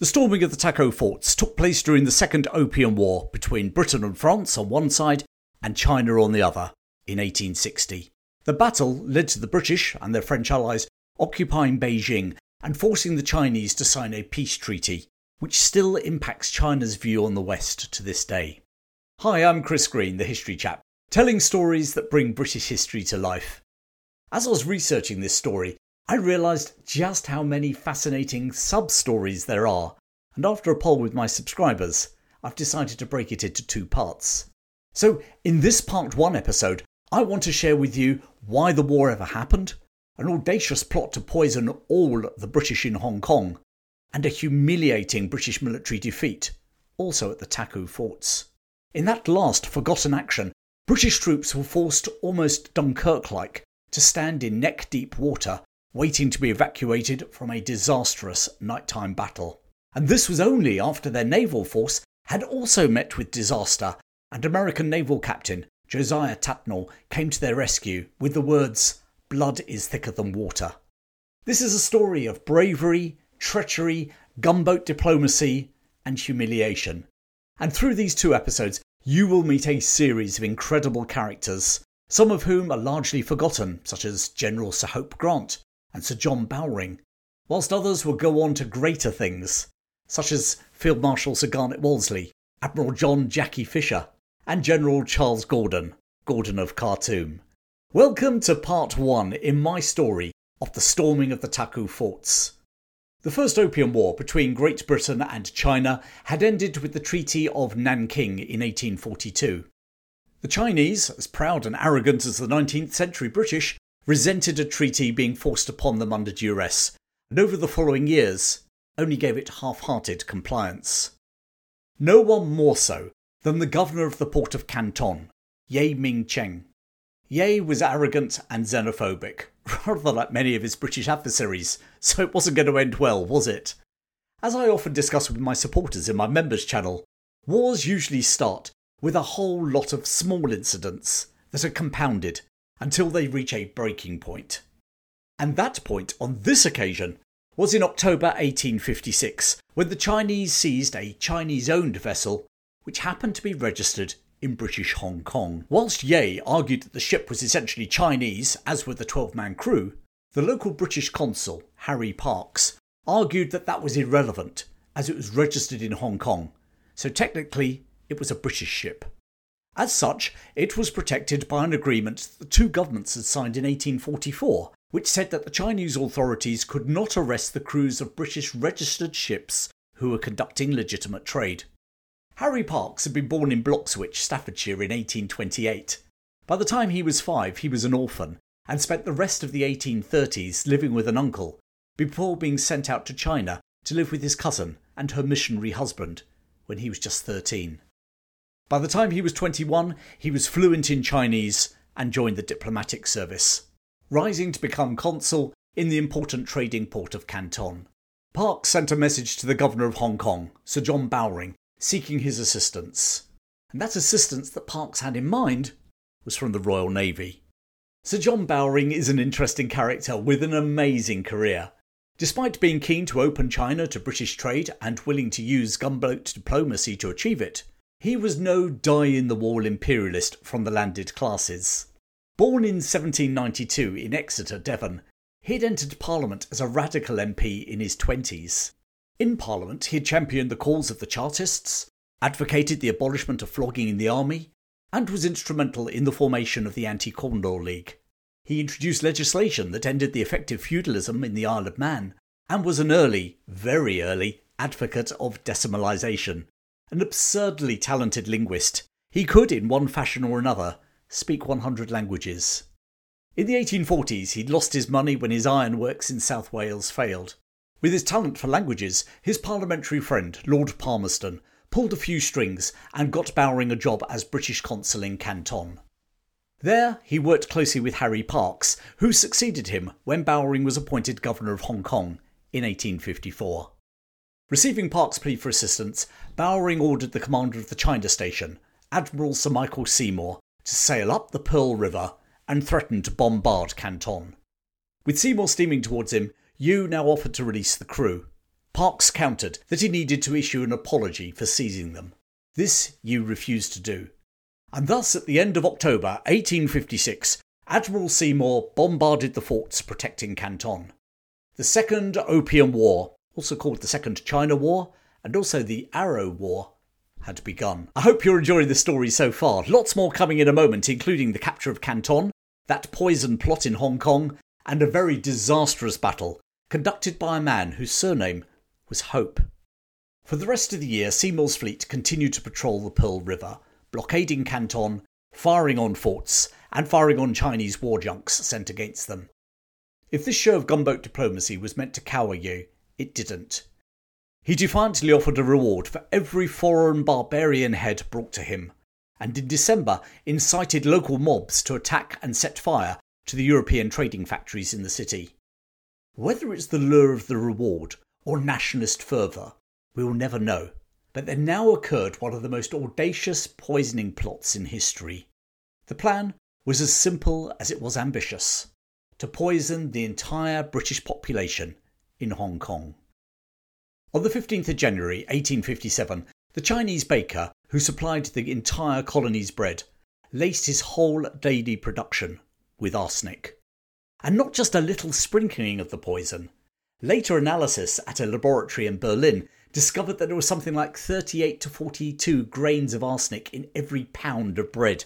The storming of the Taku forts took place during the Second Opium War between Britain and France on one side and China on the other in 1860. The battle led to the British and their French allies occupying Beijing and forcing the Chinese to sign a peace treaty, which still impacts China's view on the West to this day. Hi, I'm Chris Green, the history chap, telling stories that bring British history to life. As I was researching this story, I realised just how many fascinating sub stories there are, and after a poll with my subscribers, I've decided to break it into two parts. So, in this part one episode, I want to share with you why the war ever happened, an audacious plot to poison all the British in Hong Kong, and a humiliating British military defeat, also at the Taku forts. In that last forgotten action, British troops were forced almost Dunkirk like to stand in neck deep water waiting to be evacuated from a disastrous nighttime battle. And this was only after their naval force had also met with disaster, and American naval captain Josiah Tattnall came to their rescue with the words, Blood is thicker than water. This is a story of bravery, treachery, gunboat diplomacy, and humiliation. And through these two episodes, you will meet a series of incredible characters, some of whom are largely forgotten, such as General Sir Hope Grant, and Sir John Bowring, whilst others will go on to greater things, such as Field Marshal Sir Garnet Wolseley, Admiral John Jackie Fisher, and General Charles Gordon, Gordon of Khartoum. Welcome to part one in my story of the storming of the Taku forts. The First Opium War between Great Britain and China had ended with the Treaty of Nanking in 1842. The Chinese, as proud and arrogant as the 19th century British, resented a treaty being forced upon them under duress, and over the following years only gave it half hearted compliance. No one more so than the governor of the port of Canton, Ye Ming Cheng. Ye was arrogant and xenophobic, rather like many of his British adversaries, so it wasn't going to end well, was it? As I often discuss with my supporters in my members channel, wars usually start with a whole lot of small incidents that are compounded until they reach a breaking point. And that point, on this occasion, was in October 1856, when the Chinese seized a Chinese owned vessel which happened to be registered in British Hong Kong. Whilst Ye argued that the ship was essentially Chinese, as were the 12 man crew, the local British consul, Harry Parkes, argued that that was irrelevant as it was registered in Hong Kong, so technically it was a British ship. As such, it was protected by an agreement the two governments had signed in 1844, which said that the Chinese authorities could not arrest the crews of British registered ships who were conducting legitimate trade. Harry Parkes had been born in Bloxwich, Staffordshire in 1828. By the time he was five, he was an orphan and spent the rest of the 1830s living with an uncle before being sent out to China to live with his cousin and her missionary husband when he was just 13. By the time he was 21, he was fluent in Chinese and joined the diplomatic service, rising to become consul in the important trading port of Canton. Parkes sent a message to the governor of Hong Kong, Sir John Bowring, seeking his assistance. And that assistance that Parkes had in mind was from the Royal Navy. Sir John Bowring is an interesting character with an amazing career. Despite being keen to open China to British trade and willing to use gunboat diplomacy to achieve it, he was no die in the wall imperialist from the landed classes. Born in 1792 in Exeter, Devon, he had entered Parliament as a radical MP in his 20s. In Parliament, he had championed the cause of the Chartists, advocated the abolishment of flogging in the army, and was instrumental in the formation of the Anti Corn Law League. He introduced legislation that ended the effective feudalism in the Isle of Man, and was an early, very early, advocate of decimalisation, an absurdly talented linguist, he could, in one fashion or another, speak 100 languages. In the 1840s, he'd lost his money when his ironworks in South Wales failed. With his talent for languages, his parliamentary friend, Lord Palmerston, pulled a few strings and got Bowring a job as British consul in Canton. There, he worked closely with Harry Parkes, who succeeded him when Bowring was appointed governor of Hong Kong in 1854. Receiving Park's plea for assistance, Bowring ordered the commander of the China station, Admiral Sir Michael Seymour, to sail up the Pearl River and threaten to bombard Canton. With Seymour steaming towards him, Ye now offered to release the crew, Parkes countered that he needed to issue an apology for seizing them. This Ye refused to do. And thus, at the end of October 1856, Admiral Seymour bombarded the forts protecting Canton. The Second Opium War, also called the Second China War, and also the Arrow War, had begun. I hope you're enjoying the story so far. Lots more coming in a moment, including the capture of Canton, that poison plot in Hong Kong, and a very disastrous battle conducted by a man whose surname was Hope. For the rest of the year, Seymour's fleet continued to patrol the Pearl River, blockading Canton, firing on forts, and firing on Chinese war junks sent against them. If this show of gunboat diplomacy was meant to cower you, it didn't. He defiantly offered a reward for every foreign barbarian head brought to him, and in December incited local mobs to attack and set fire to the European trading factories in the city. Whether it's the lure of the reward or nationalist fervour, we will never know. But there now occurred one of the most audacious poisoning plots in history. The plan was as simple as it was ambitious to poison the entire British population in Hong Kong. On the 15th of January 1857, the Chinese baker, who supplied the entire colony's bread, laced his whole daily production with arsenic. And not just a little sprinkling of the poison. Later analysis at a laboratory in Berlin discovered that there was something like 38 to 42 grains of arsenic in every pound of bread.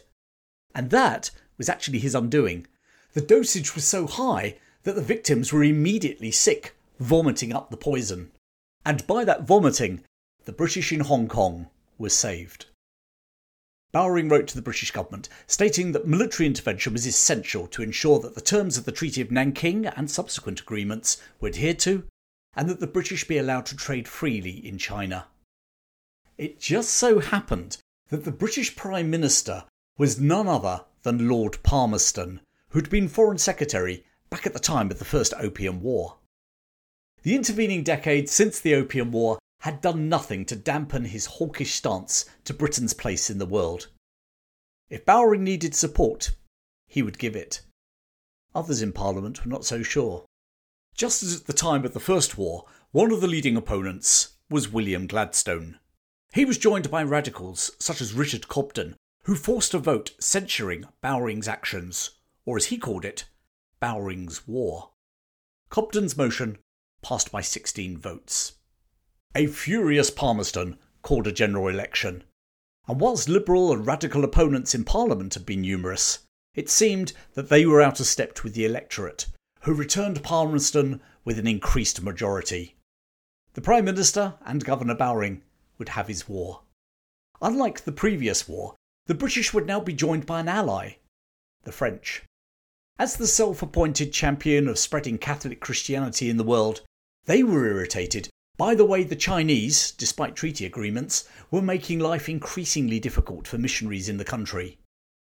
And that was actually his undoing. The dosage was so high that the victims were immediately sick, vomiting up the poison and by that vomiting, the British in Hong Kong were saved. Bowring wrote to the British government stating that military intervention was essential to ensure that the terms of the Treaty of Nanking and subsequent agreements were adhered to, and that the British be allowed to trade freely in China. It just so happened that the British Prime Minister was none other than Lord Palmerston, who'd been Foreign Secretary back at the time of the First Opium War. The intervening decade since the Opium War had done nothing to dampen his hawkish stance to Britain's place in the world. If Bowring needed support, he would give it. Others in Parliament were not so sure. Just as at the time of the First War, one of the leading opponents was William Gladstone. He was joined by radicals such as Richard Cobden, who forced a vote censuring Bowring's actions, or as he called it, Bowring's War. Cobden's motion passed by 16 votes. A furious Palmerston called a general election, and whilst Liberal and Radical opponents in Parliament had been numerous, it seemed that they were out of step with the electorate, who returned Palmerston with an increased majority. The Prime Minister and Governor Bowring would have his war. Unlike the previous war, the British would now be joined by an ally, the French. As the self appointed champion of spreading Catholic Christianity in the world, they were irritated by the way the Chinese, despite treaty agreements, were making life increasingly difficult for missionaries in the country.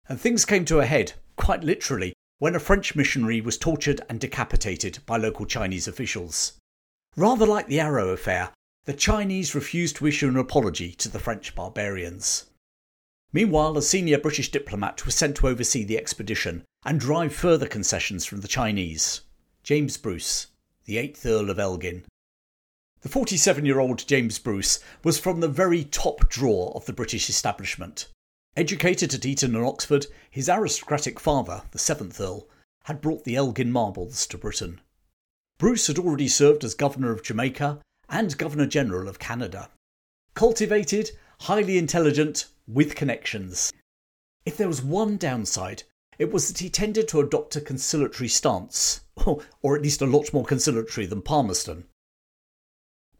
And things came to a head, quite literally, when a French missionary was tortured and decapitated by local Chinese officials. Rather like the Arrow affair, the Chinese refused to issue an apology to the French barbarians. Meanwhile, a senior British diplomat was sent to oversee the expedition and drive further concessions from the Chinese James Bruce the 8th Earl of Elgin. The 47 year old James Bruce was from the very top drawer of the British establishment. Educated at Eton and Oxford, his aristocratic father, the 7th Earl, had brought the Elgin marbles to Britain. Bruce had already served as Governor of Jamaica and Governor General of Canada. Cultivated, highly intelligent, with connections. If there was one downside, it was that he tended to adopt a conciliatory stance, or at least a lot more conciliatory than Palmerston.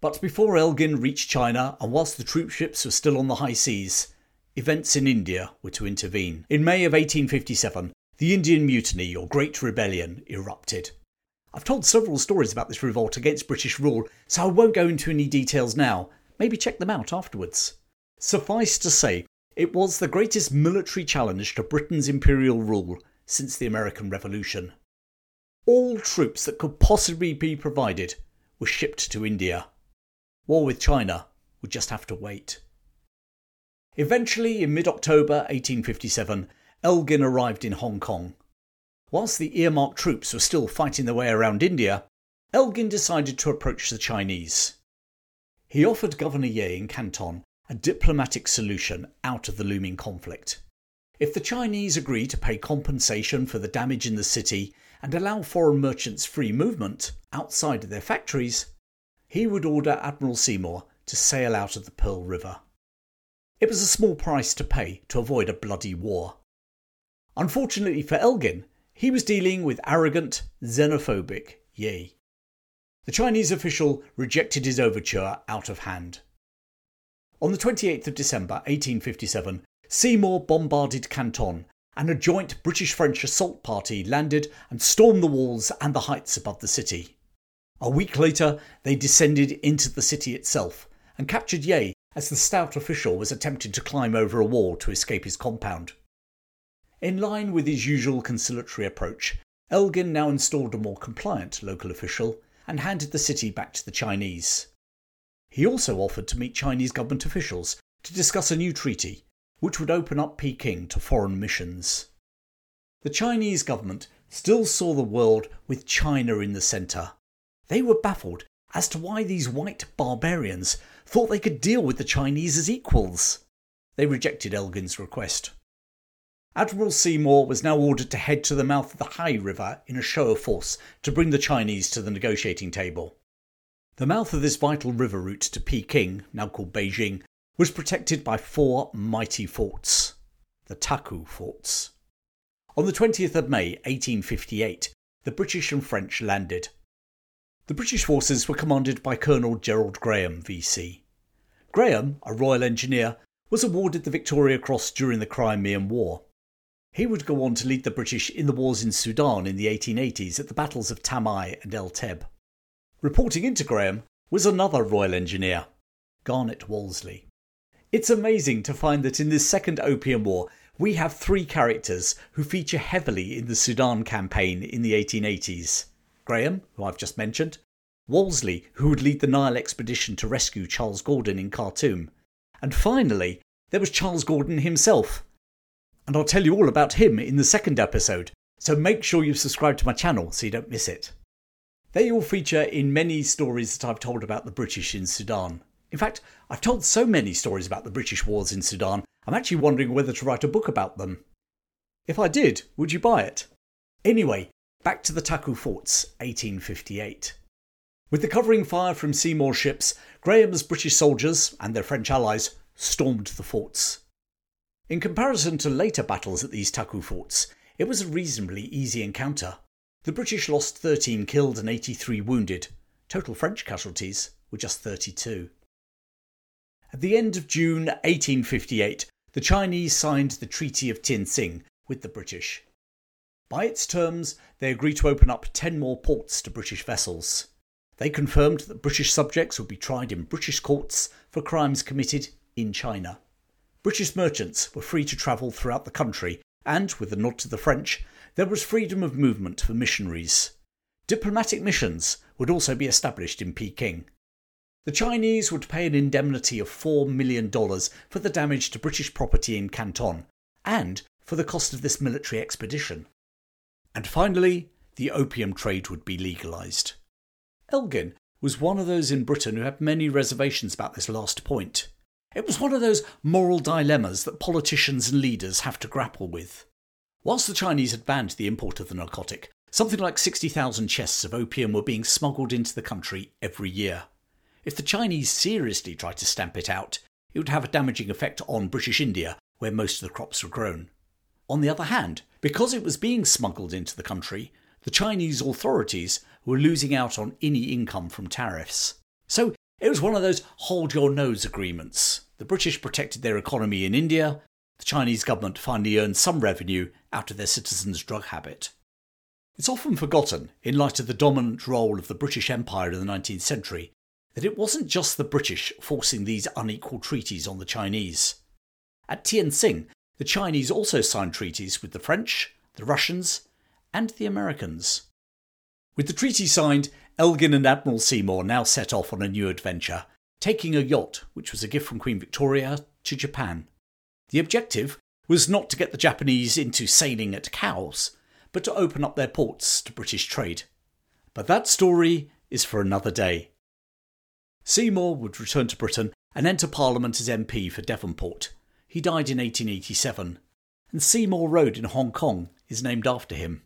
But before Elgin reached China, and whilst the troop ships were still on the high seas, events in India were to intervene. In May of 1857, the Indian Mutiny, or Great Rebellion, erupted. I've told several stories about this revolt against British rule, so I won't go into any details now. Maybe check them out afterwards. Suffice to say, it was the greatest military challenge to Britain's imperial rule since the American Revolution. All troops that could possibly be provided were shipped to India. War with China would just have to wait. Eventually, in mid October 1857, Elgin arrived in Hong Kong. Whilst the earmarked troops were still fighting their way around India, Elgin decided to approach the Chinese. he offered Governor Ye in Canton a diplomatic solution out of the looming conflict. If the Chinese agree to pay compensation for the damage in the city and allow foreign merchants free movement outside of their factories, he would order Admiral Seymour to sail out of the Pearl River. It was a small price to pay to avoid a bloody war. Unfortunately for Elgin, he was dealing with arrogant, xenophobic Ye. The Chinese official rejected his overture out of hand. On the 28th of December 1857, Seymour bombarded Canton, and a joint British French assault party landed and stormed the walls and the heights above the city. A week later, they descended into the city itself and captured Ye as the stout official was attempting to climb over a wall to escape his compound. In line with his usual conciliatory approach, Elgin now installed a more compliant local official and handed the city back to the Chinese. He also offered to meet Chinese government officials to discuss a new treaty which would open up Peking to foreign missions. The Chinese government still saw the world with China in the centre. They were baffled as to why these white barbarians thought they could deal with the Chinese as equals. They rejected Elgin's request. Admiral Seymour was now ordered to head to the mouth of the Hai River in a show of force to bring the Chinese to the negotiating table. The mouth of this vital river route to Peking, now called Beijing, was protected by four mighty forts, the Taku forts. On the 20th of May 1858, the British and French landed. The British forces were commanded by Colonel Gerald Graham, VC. Graham, a Royal Engineer, was awarded the Victoria Cross during the Crimean War. He would go on to lead the British in the wars in Sudan in the 1880s at the battles of Tamai and El Teb. Reporting into Graham was another Royal Engineer, Garnet Wolseley. It's amazing to find that in this second Opium War, we have three characters who feature heavily in the Sudan campaign in the 1880s Graham, who I've just mentioned, Wolseley, who would lead the Nile expedition to rescue Charles Gordon in Khartoum, and finally, there was Charles Gordon himself. And I'll tell you all about him in the second episode, so make sure you subscribe to my channel so you don't miss it. They all feature in many stories that I've told about the British in Sudan. In fact, I've told so many stories about the British wars in Sudan, I'm actually wondering whether to write a book about them. If I did, would you buy it? Anyway, back to the Taku Forts, 1858. With the covering fire from Seymour ships, Graham's British soldiers and their French allies stormed the forts. In comparison to later battles at these Taku forts, it was a reasonably easy encounter. The British lost 13 killed and 83 wounded. Total French casualties were just 32. At the end of June 1858, the Chinese signed the Treaty of Tientsin with the British. By its terms, they agreed to open up 10 more ports to British vessels. They confirmed that British subjects would be tried in British courts for crimes committed in China. British merchants were free to travel throughout the country, and, with a nod to the French, there was freedom of movement for missionaries. Diplomatic missions would also be established in Peking. The Chinese would pay an indemnity of $4 million for the damage to British property in Canton and for the cost of this military expedition. And finally, the opium trade would be legalised. Elgin was one of those in Britain who had many reservations about this last point. It was one of those moral dilemmas that politicians and leaders have to grapple with. Whilst the Chinese had banned the import of the narcotic, something like 60,000 chests of opium were being smuggled into the country every year. If the Chinese seriously tried to stamp it out, it would have a damaging effect on British India, where most of the crops were grown. On the other hand, because it was being smuggled into the country, the Chinese authorities were losing out on any income from tariffs. So it was one of those hold your nose agreements. The British protected their economy in India, the Chinese government finally earned some revenue out of their citizens' drug habit. It's often forgotten, in light of the dominant role of the British Empire in the 19th century, that it wasn't just the British forcing these unequal treaties on the Chinese. At Tientsin, the Chinese also signed treaties with the French, the Russians, and the Americans. With the treaty signed, Elgin and Admiral Seymour now set off on a new adventure, taking a yacht, which was a gift from Queen Victoria, to Japan. The objective was not to get the Japanese into sailing at Cowes, but to open up their ports to British trade. But that story is for another day. Seymour would return to Britain and enter Parliament as MP for Devonport. He died in 1887, and Seymour Road in Hong Kong is named after him.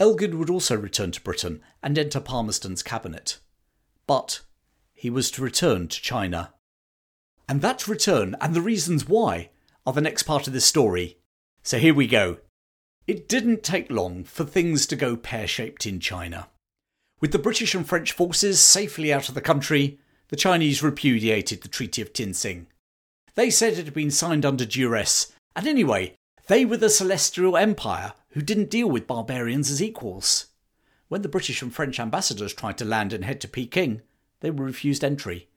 Elgin would also return to Britain and enter Palmerston's cabinet. But he was to return to China. And that return and the reasons why are the next part of this story. So here we go. It didn't take long for things to go pear shaped in China. With the British and French forces safely out of the country, the Chinese repudiated the Treaty of Tientsin. They said it had been signed under duress, and anyway, they were the Celestial Empire who didn't deal with barbarians as equals. When the British and French ambassadors tried to land and head to Peking, they were refused entry.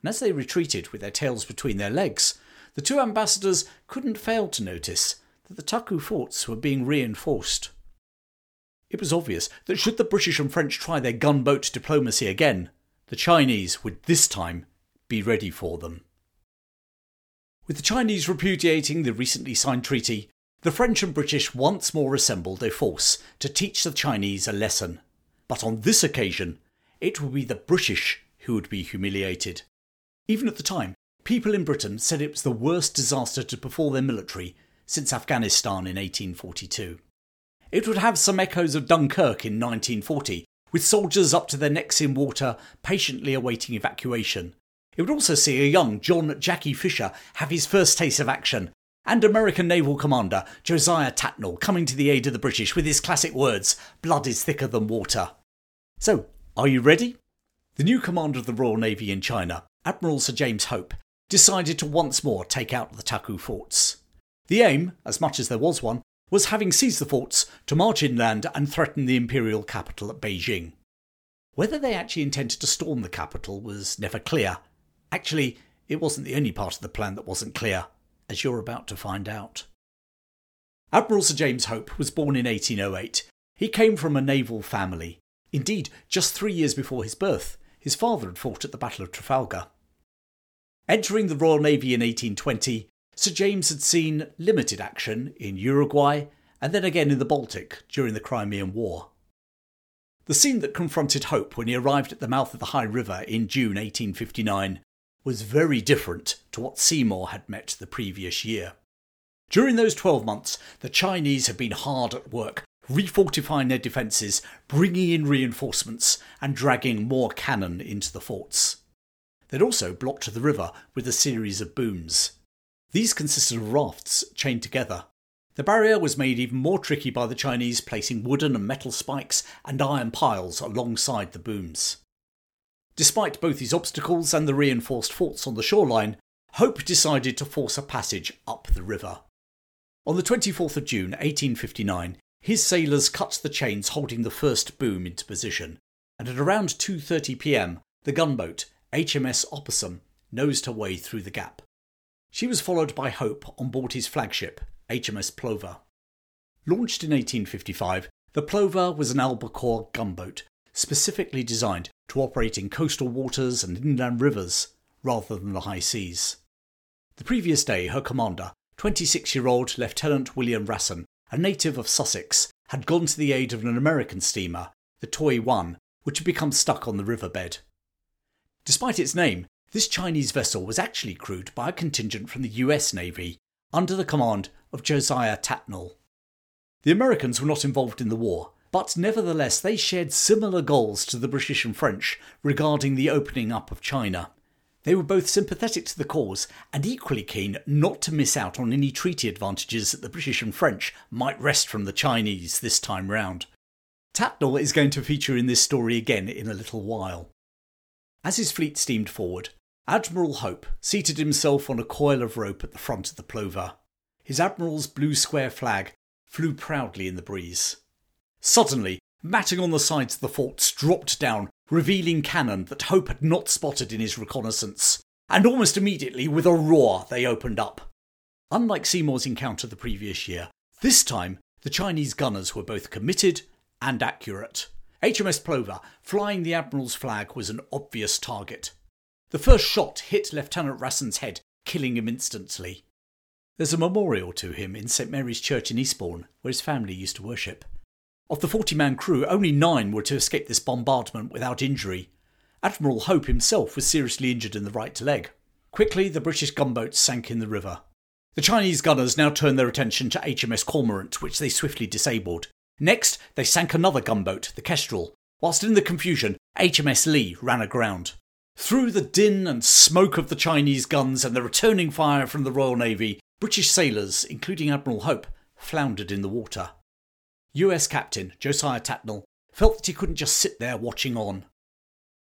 And as they retreated with their tails between their legs, the two ambassadors couldn't fail to notice that the Taku forts were being reinforced. It was obvious that should the British and French try their gunboat diplomacy again, the Chinese would this time be ready for them. With the Chinese repudiating the recently signed treaty, the French and British once more assembled a force to teach the Chinese a lesson. But on this occasion, it would be the British who would be humiliated. Even at the time, people in Britain said it was the worst disaster to befall their military since Afghanistan in 1842. It would have some echoes of Dunkirk in 1940, with soldiers up to their necks in water, patiently awaiting evacuation, it would also see a young John Jackie Fisher have his first taste of action, and American naval commander Josiah Tattnall coming to the aid of the British with his classic words, blood is thicker than water. So, are you ready? The new commander of the Royal Navy in China, Admiral Sir James Hope, decided to once more take out the Taku forts. The aim, as much as there was one, was having seized the forts to march inland and threaten the imperial capital at Beijing. Whether they actually intended to storm the capital was never clear, Actually, it wasn't the only part of the plan that wasn't clear, as you're about to find out. Admiral Sir James Hope was born in 1808. He came from a naval family. Indeed, just three years before his birth, his father had fought at the Battle of Trafalgar. Entering the Royal Navy in 1820, Sir James had seen limited action in Uruguay and then again in the Baltic during the Crimean War. The scene that confronted Hope when he arrived at the mouth of the Hai River in June 1859 was very different to what Seymour had met the previous year. During those 12 months, the Chinese had been hard at work, refortifying their defences, bringing in reinforcements, and dragging more cannon into the forts. They'd also blocked the river with a series of booms. These consisted of rafts chained together. The barrier was made even more tricky by the Chinese placing wooden and metal spikes and iron piles alongside the booms. Despite both these obstacles and the reinforced forts on the shoreline, Hope decided to force a passage up the river. On the 24th of June 1859, his sailors cut the chains holding the first boom into position, and at around 2:30 p.m., the gunboat HMS Opossum nosed her way through the gap. She was followed by Hope on board his flagship HMS Plover. Launched in 1855, the Plover was an albacore gunboat specifically designed to operate in coastal waters and inland rivers rather than the high seas. The previous day, her commander, 26 year old Lieutenant William Rasson, a native of Sussex, had gone to the aid of an American steamer, the Toey-wan, which had become stuck on the riverbed. Despite its name, this Chinese vessel was actually crewed by a contingent from the US Navy under the command of Josiah Tattnall. The Americans were not involved in the war, but nevertheless they shared similar goals to the British and French regarding the opening up of China. They were both sympathetic to the cause and equally keen not to miss out on any treaty advantages that the British and French might wrest from the Chinese this time round. Tattnall is going to feature in this story again in a little while. As his fleet steamed forward, Admiral Hope seated himself on a coil of rope at the front of the plover. His admiral's blue square flag flew proudly in the breeze. Suddenly, matting on the sides of the forts dropped down, revealing cannon that Hope had not spotted in his reconnaissance. And almost immediately, with a roar, they opened up. Unlike Seymour's encounter the previous year, this time the Chinese gunners were both committed and accurate. HMS Plover, flying the Admiral's flag, was an obvious target. The first shot hit Lieutenant Rasson's head, killing him instantly. There's a memorial to him in St Mary's Church in Eastbourne, where his family used to worship. Of the 40 man crew, only nine were to escape this bombardment without injury, Admiral Hope himself was seriously injured in the right leg. Quickly, the British gunboats sank in the river. The Chinese gunners now turned their attention to HMS Cormorant, which they swiftly disabled. Next, they sank another gunboat, the Kestrel, whilst in the confusion, HMS Lee ran aground. Through the din and smoke of the Chinese guns and the returning fire from the Royal Navy, British sailors, including Admiral Hope, floundered in the water. US Captain Josiah Tattnall felt that he couldn't just sit there watching on.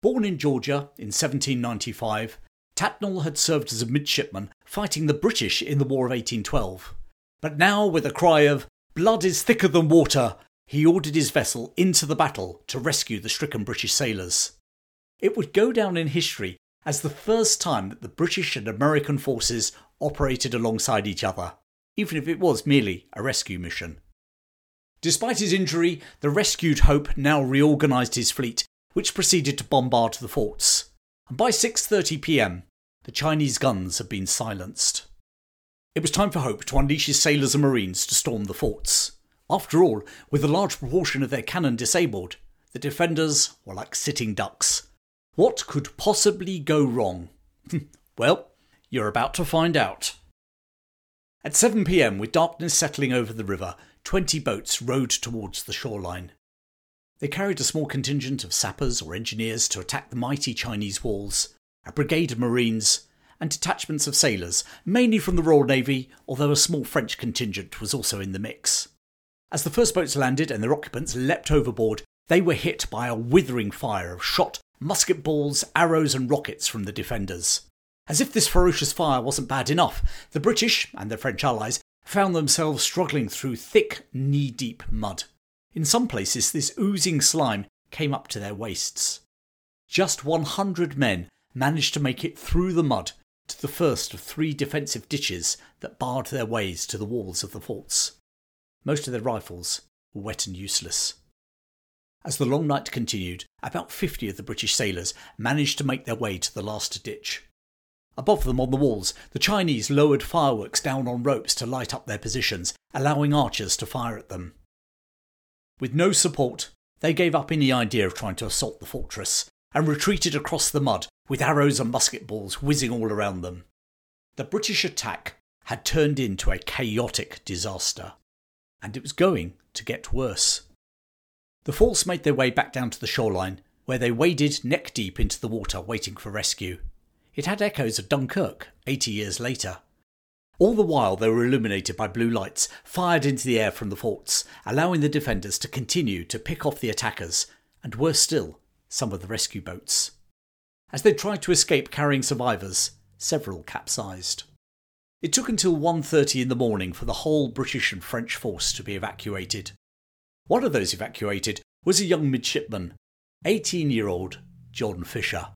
Born in Georgia in 1795, Tattnall had served as a midshipman fighting the British in the War of 1812. But now, with a cry of, Blood is thicker than water, he ordered his vessel into the battle to rescue the stricken British sailors. It would go down in history as the first time that the British and American forces operated alongside each other, even if it was merely a rescue mission. Despite his injury, the rescued Hope now reorganised his fleet, which proceeded to bombard the forts. And by 6:30 p.m., the Chinese guns had been silenced. It was time for Hope to unleash his sailors and marines to storm the forts. After all, with a large proportion of their cannon disabled, the defenders were like sitting ducks. What could possibly go wrong? well, you're about to find out. At 7 pm, with darkness settling over the river, 20 boats rowed towards the shoreline. They carried a small contingent of sappers or engineers to attack the mighty Chinese walls, a brigade of marines, and detachments of sailors, mainly from the Royal Navy, although a small French contingent was also in the mix. As the first boats landed and their occupants leapt overboard, they were hit by a withering fire of shot, musket balls, arrows, and rockets from the defenders. As if this ferocious fire wasn't bad enough, the British and their French allies found themselves struggling through thick, knee deep mud. In some places, this oozing slime came up to their waists. Just 100 men managed to make it through the mud to the first of three defensive ditches that barred their ways to the walls of the forts. Most of their rifles were wet and useless. As the long night continued, about 50 of the British sailors managed to make their way to the last ditch. Above them on the walls, the Chinese lowered fireworks down on ropes to light up their positions, allowing archers to fire at them. With no support, they gave up any idea of trying to assault the fortress and retreated across the mud with arrows and musket balls whizzing all around them. The British attack had turned into a chaotic disaster, and it was going to get worse. The force made their way back down to the shoreline, where they waded neck deep into the water waiting for rescue. It had echoes of Dunkirk 80 years later. All the while, they were illuminated by blue lights fired into the air from the forts, allowing the defenders to continue to pick off the attackers, and worse still, some of the rescue boats. As they tried to escape carrying survivors, several capsized. It took until 1:30 in the morning for the whole British and French force to be evacuated. One of those evacuated was a young midshipman, 18-year-old John Fisher.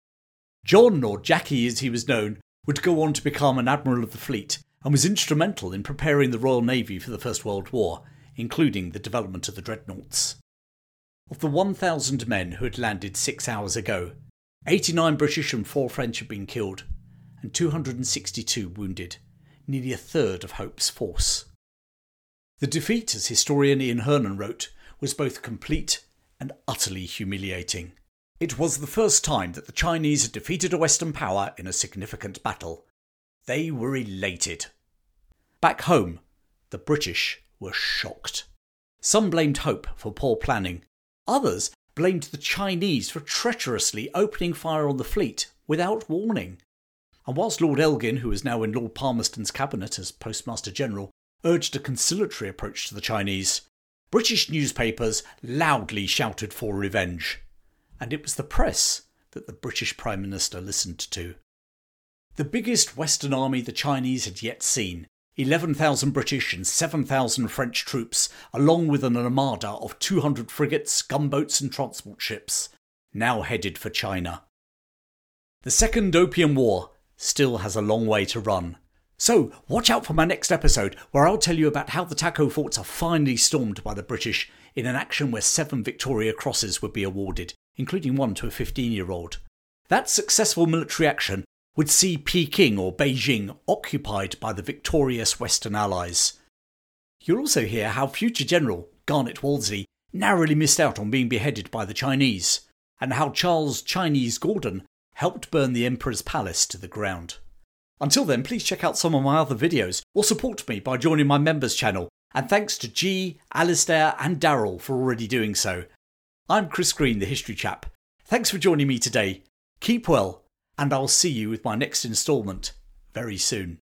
John, or Jackie as he was known, would go on to become an admiral of the fleet and was instrumental in preparing the Royal Navy for the First World War, including the development of the dreadnoughts. Of the 1,000 men who had landed six hours ago, 89 British and 4 French had been killed, and 262 wounded, nearly a third of Hope's force. The defeat, as historian Ian Hernon wrote, was both complete and utterly humiliating. It was the first time that the Chinese had defeated a Western power in a significant battle. They were elated. Back home, the British were shocked. Some blamed Hope for poor planning. Others blamed the Chinese for treacherously opening fire on the fleet without warning. And whilst Lord Elgin, who was now in Lord Palmerston's cabinet as Postmaster General, urged a conciliatory approach to the Chinese, British newspapers loudly shouted for revenge. And it was the press that the British Prime Minister listened to. The biggest Western army the Chinese had yet seen 11,000 British and 7,000 French troops, along with an armada of 200 frigates, gunboats, and transport ships, now headed for China. The Second Opium War still has a long way to run. So, watch out for my next episode, where I'll tell you about how the Taku forts are finally stormed by the British in an action where seven Victoria Crosses would be awarded, including one to a 15 year old. That successful military action would see Peking or Beijing occupied by the victorious Western Allies. You'll also hear how future General Garnet Wolseley narrowly missed out on being beheaded by the Chinese, and how Charles Chinese Gordon helped burn the Emperor's palace to the ground. Until then, please check out some of my other videos or support me by joining my members channel. And thanks to G, Alistair, and Daryl for already doing so. I'm Chris Green, the History Chap. Thanks for joining me today. Keep well, and I'll see you with my next instalment very soon.